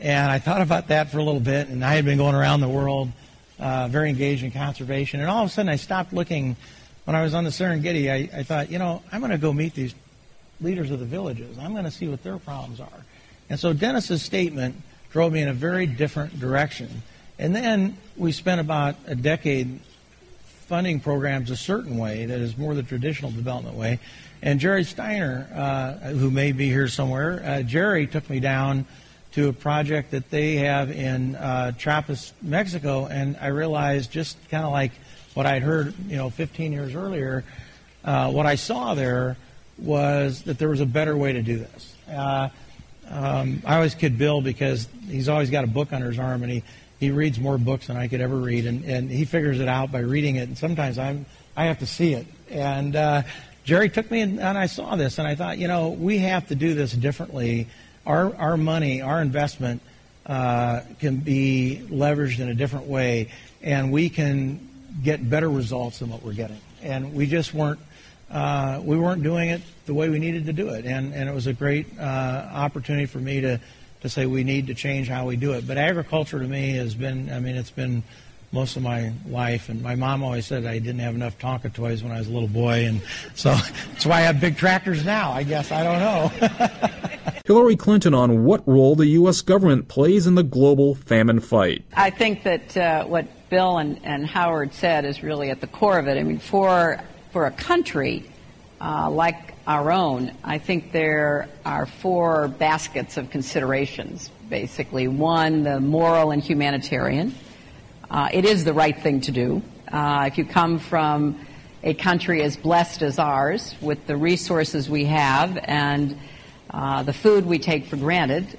And I thought about that for a little bit, and I had been going around the world uh, very engaged in conservation. And all of a sudden, I stopped looking. When I was on the Serengeti, I, I thought, you know, I'm going to go meet these leaders of the villages. I'm going to see what their problems are. And so Dennis's statement drove me in a very different direction. And then we spent about a decade funding programs a certain way that is more the traditional development way. And Jerry Steiner, uh, who may be here somewhere, uh, Jerry took me down to a project that they have in uh, Chiapas, Mexico, and I realized just kind of like what I'd heard, you know, 15 years earlier, uh, what I saw there was that there was a better way to do this. Uh, um, I always kid Bill because he's always got a book under his arm, and he, he reads more books than I could ever read, and, and he figures it out by reading it, and sometimes I'm I have to see it. And uh, Jerry took me, and, and I saw this, and I thought, you know, we have to do this differently our, our money, our investment uh, can be leveraged in a different way, and we can get better results than what we're getting. And we just weren't uh, we weren't doing it the way we needed to do it, and and it was a great uh, opportunity for me to to say we need to change how we do it. But agriculture to me has been, I mean, it's been most of my life. And my mom always said I didn't have enough Tonka toys when I was a little boy, and so [laughs] that's why I have big tractors now. I guess I don't know. [laughs] Hillary Clinton on what role the U.S. government plays in the global famine fight. I think that uh, what Bill and, and Howard said is really at the core of it. I mean, for, for a country uh, like our own, I think there are four baskets of considerations, basically. One, the moral and humanitarian. Uh, it is the right thing to do. Uh, if you come from a country as blessed as ours, with the resources we have and uh, the food we take for granted,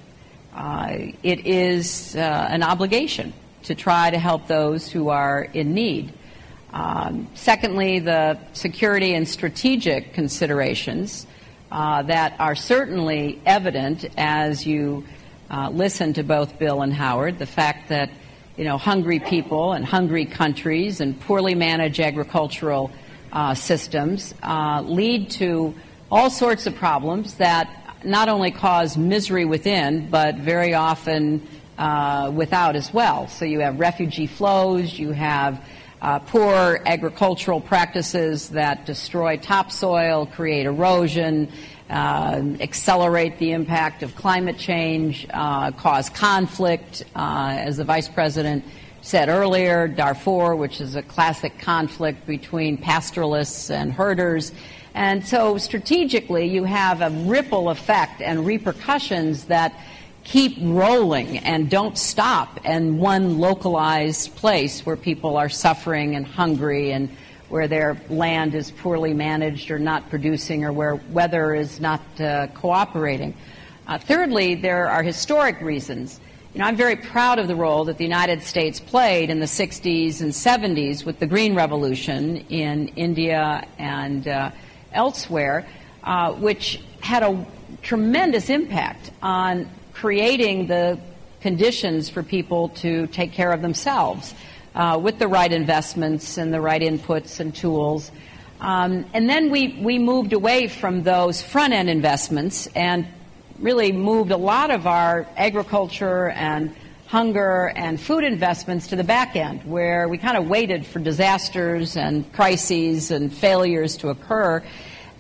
uh, it is uh, an obligation to try to help those who are in need. Um, secondly, the security and strategic considerations uh, that are certainly evident as you uh, listen to both Bill and Howard. The fact that you know hungry people and hungry countries and poorly managed agricultural uh, systems lead to all sorts of problems that not only cause misery within, but very often uh, without as well. So you have refugee flows, you have uh, poor agricultural practices that destroy topsoil, create erosion, uh, accelerate the impact of climate change, uh, cause conflict, uh, as the vice president said earlier, Darfur, which is a classic conflict between pastoralists and herders. And so strategically, you have a ripple effect and repercussions that keep rolling and don't stop in one localized place where people are suffering and hungry and where their land is poorly managed or not producing or where weather is not uh, cooperating. Uh, thirdly, there are historic reasons. You know, I'm very proud of the role that the United States played in the 60s and 70s with the Green Revolution in India and uh, elsewhere, uh, which had a tremendous impact on creating the conditions for people to take care of themselves uh, with the right investments and the right inputs and tools. Um, and then we, we moved away from those front end investments and really moved a lot of our agriculture and hunger and food investments to the back end, where we kind of waited for disasters and crises and failures to occur.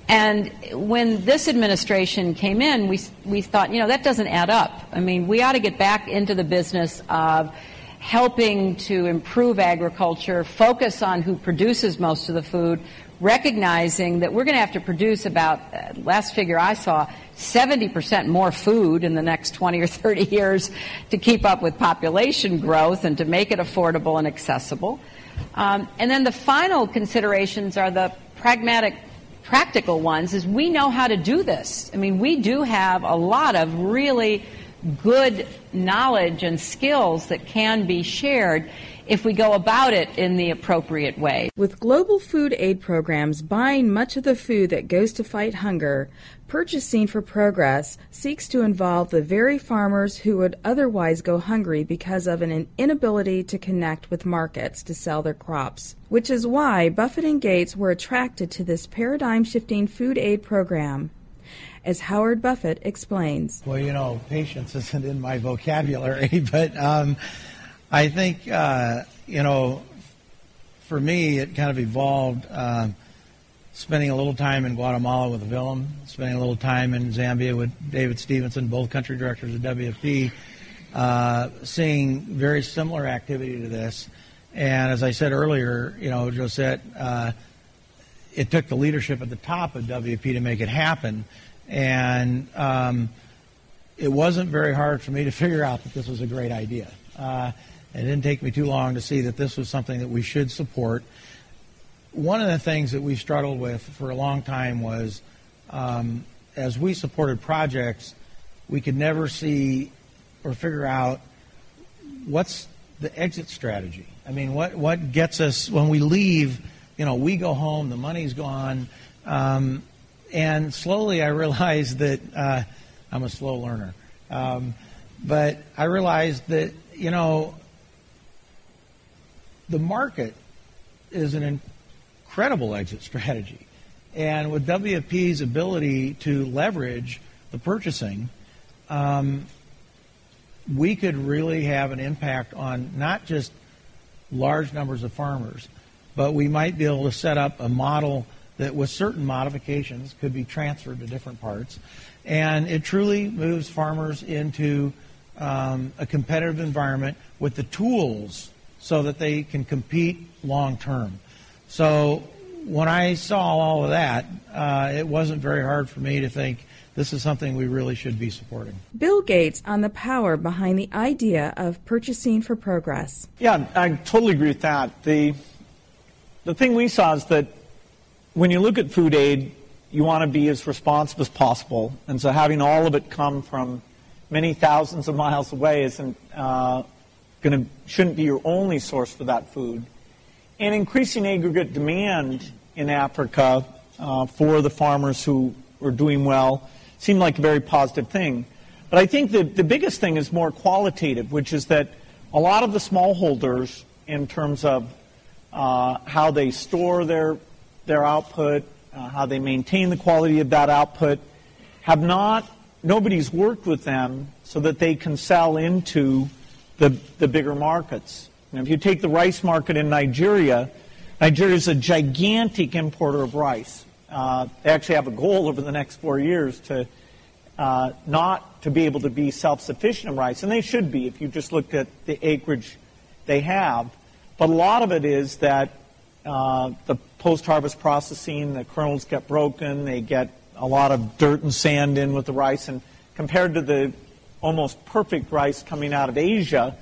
And when this administration came in, we, we thought, you know, that doesn't add up. I mean, we ought to get back into the business of helping to improve agriculture, focus on who produces most of the food, recognizing that we're going to have to produce about, uh, last figure I saw, 70% more food in the next 20 or 30 years to keep up with population growth and to make it affordable and accessible. Um, and then the final considerations are the pragmatic, practical ones, is we know how to do this. I mean, we do have a lot of really good knowledge and skills that can be shared if we go about it in the appropriate way. With global food aid programs buying much of the food that goes to fight hunger, Purchasing for Progress seeks to involve the very farmers who would otherwise go hungry because of an inability to connect with markets to sell their crops, which is why Buffett and Gates were attracted to this paradigm shifting food aid program as Howard Buffett explains. Well, you know, patience isn't in my vocabulary, [laughs] but um, I think, uh, you know, for me, it kind of evolved. Uh, spending a little time in Guatemala with Willem, spending a little time in Zambia with David Stevenson, both country directors of WFP, uh, seeing very similar activity to this. And as I said earlier, you know, Josette, uh, it took the leadership at the top of WFP to make it happen. And um, it wasn't very hard for me to [laughs] figure out that this was a great idea. It didn't take me too long to see that this was something that we should support. One of the things that we struggled with for a long time was um, as we supported projects, we could never see or figure out what's the exit strategy. I mean, what, what gets us when we leave, you know, we go home, the money's gone. Um, and slowly I realized that uh, I'm a slow learner. Um, but I realized that, you know, the market is an incredible exit strategy. And with WFP's ability to leverage the purchasing, um, we could really have an impact on not just large numbers of farmers, but we might be able to set up a model that, with certain modifications, could be transferred to different parts. And it truly moves farmers into um, a competitive environment with the tools so that they can compete long term. So when I saw all of that, uh, it wasn't very hard for me to think this is something we really should be supporting. Bill Gates on the power behind the idea of purchasing for progress. Yeah, I totally agree with that. The, the thing we saw is that when you look at food aid, you want to be as responsive as possible. And so having all of it come from many thousands of miles away isn't uh, to shouldn't be your only source for that food. And increasing aggregate demand in Africa uh, for the farmers who are doing well seemed like a very positive thing. But I think the, the biggest thing is more qualitative, which is that a lot of the smallholders, in terms of uh, how they store their, their output, uh, how they maintain the quality of that output, have not, nobody's worked with them so that they can sell into the, the bigger markets. And if you take the rice market in Nigeria, Nigeria is a gigantic importer of rice. Uh, they actually have a goal over the next four years to uh, not to be able to be self-sufficient in rice, and they should be if you just looked at the acreage they have. But a lot of it is that uh, the post-harvest processing, the kernels get broken, they get a lot of dirt and sand in with the rice, and compared to the almost perfect rice coming out of Asia,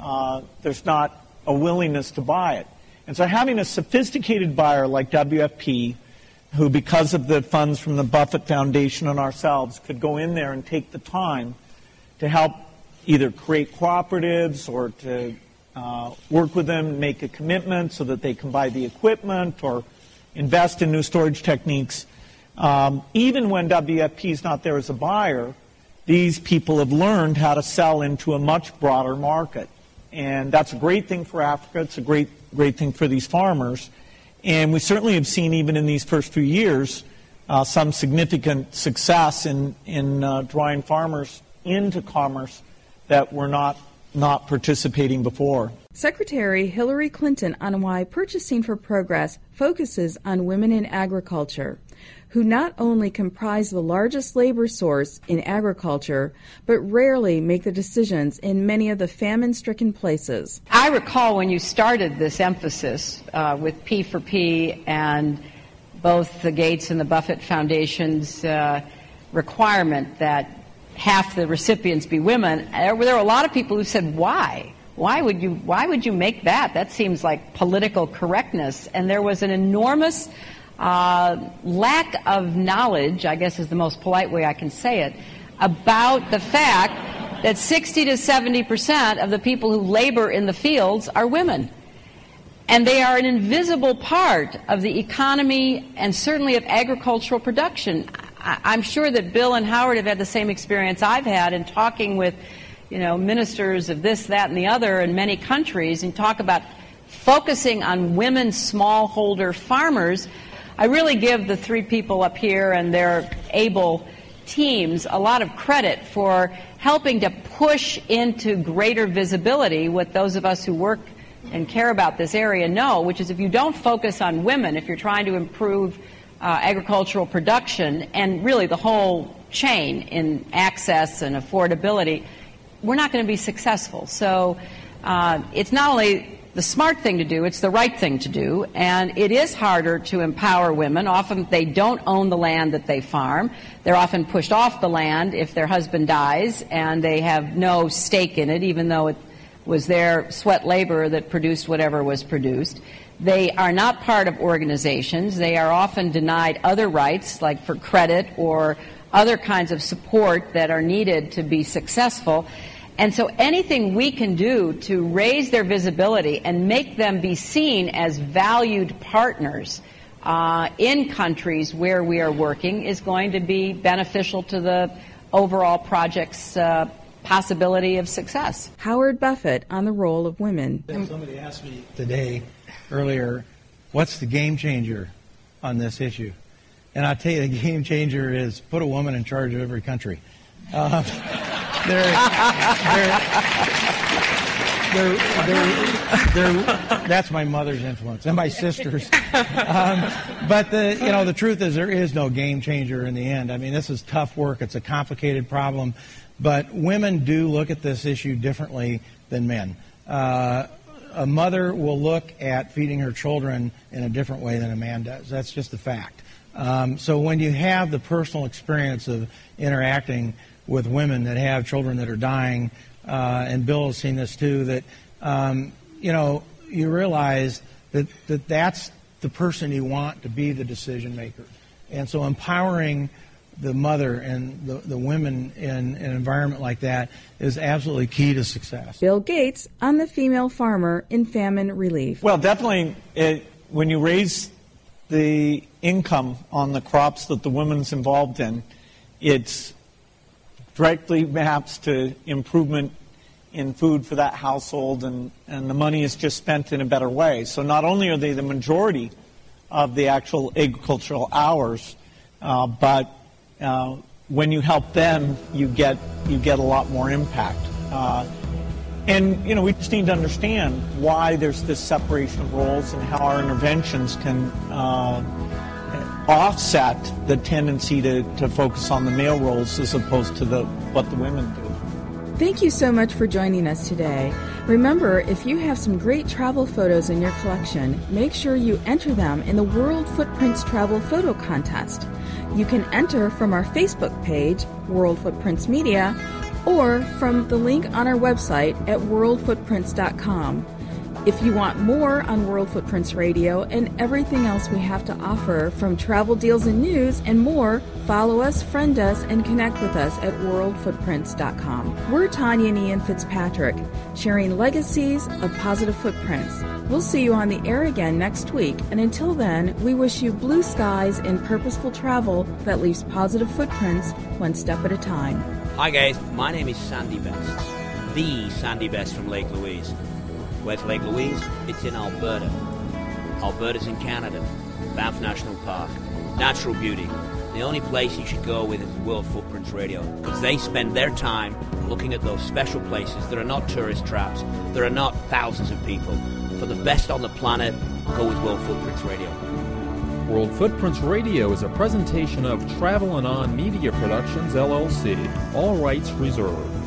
uh, there's not a willingness to buy it. And so having a sophisticated buyer like WFP, who because of the funds from the Buffett Foundation and ourselves could go in there and take the time to help either create cooperatives or to uh, work with them, make a commitment so that they can buy the equipment or invest in new storage techniques. Um, even when WFP is not there as a buyer, these people have learned how to sell into a much broader market. And that's a great thing for Africa. It's a great, great thing for these farmers. And we certainly have seen, even in these first few years, uh, some significant success in, in uh, drawing farmers into commerce that were not, not participating before. Secretary Hillary Clinton on why Purchasing for Progress focuses on women in agriculture, who not only comprise the largest labor source in agriculture, but rarely make the decisions in many of the famine stricken places. I recall when you started this emphasis uh, with P4P and both the Gates and the Buffett Foundation's uh, requirement that half the recipients be women, there were, there were a lot of people who said, why? Why would you why would you make that? That seems like political correctness. And there was an enormous uh, lack of knowledge, I guess is the most polite way I can say it, about the fact that 60 to 70 percent of the people who labor in the fields are women. And they are an invisible part of the economy and certainly of agricultural production. I'm sure that Bill and Howard have had the same experience I've had in talking with, you know, ministers of this, that, and the other in many countries and talk about focusing on women smallholder farmers. I really give the three people up here and their able teams a lot of credit for helping to push into greater visibility what those of us who work and care about this area know, which is if you don't focus on women, if you're trying to improve uh, agricultural production and really the whole chain in access and affordability, we're not going to be successful. So uh, it's not only the smart thing to do, it's the right thing to do, and it is harder to empower women. Often they don't own the land that they farm. They're often pushed off the land if their husband dies, and they have no stake in it, even though it was their sweat labor that produced whatever was produced. They are not part of organizations. They are often denied other rights, like for credit or other kinds of support that are needed to be successful. And so anything we can do to raise their visibility and make them be seen as valued partners uh, in countries where we are working is going to be beneficial to the overall project's uh, possibility of success. Howard Buffett on the role of women. Somebody asked me today, earlier, what's the game changer on this issue? And I tell you, the [laughs] game changer is put a woman in charge of every country. Uh, [laughs] they're, they're, they're, that's my mother's influence and my sister's. Um, but the, you know, the truth is there is no game changer in the end. I mean, this is tough work. It's a complicated problem. But women do look at this issue differently than men. Uh, a mother will look at feeding her children in a different way than a man does. That's just a fact. Um, so when you have the personal experience of interacting with women that have children that are dying, uh, and Bill has seen this too, that um, you know you realize that, that that's the person you want to be the decision maker, and so empowering the mother and the, the women in an environment like that is absolutely key to success. Bill Gates on the female farmer in famine relief. Well, definitely, it, when you raise the income on the crops that the women's involved in, it's directly maps to improvement in food for that household, and, and the money is just spent in a better way. So not only are they the majority of the actual agricultural hours, uh, but uh, when you help them, you get you get a lot more impact. Uh, and you know, we just need to understand why there's this separation of roles and how our interventions can uh, offset the tendency to, to focus on the male roles as opposed to the what the women do. Thank you so much for joining us today. Remember, if you have some great travel photos in your collection, make sure you enter them in the World Footprints Travel Photo Contest. You can enter from our Facebook page, World Footprints Media, or from the link on our website at worldfootprints.com. If you want more on World Footprints Radio and everything else we have to offer, from travel deals and news and more, follow us, friend us, and connect with us at worldfootprints.com. We're Tonya and Ian Fitzpatrick, sharing legacies of positive footprints. We'll see you on the air again next week, and until then, we wish you blue skies and purposeful travel that leaves positive footprints one step at a time. Hi, guys. My name is Sandy Best, the Sandy Best from Lake Louise. Where's Lake Louise? It's in Alberta. Alberta's in Canada, Banff National Park, natural beauty. The only place you should go with is World Footprints Radio because they spend their time looking at those special places that are not tourist traps, there are not thousands of people. For the best on the planet, go with World Footprints Radio. World Footprints Radio is a presentation of Travel and On Media Productions, LLC. All rights reserved.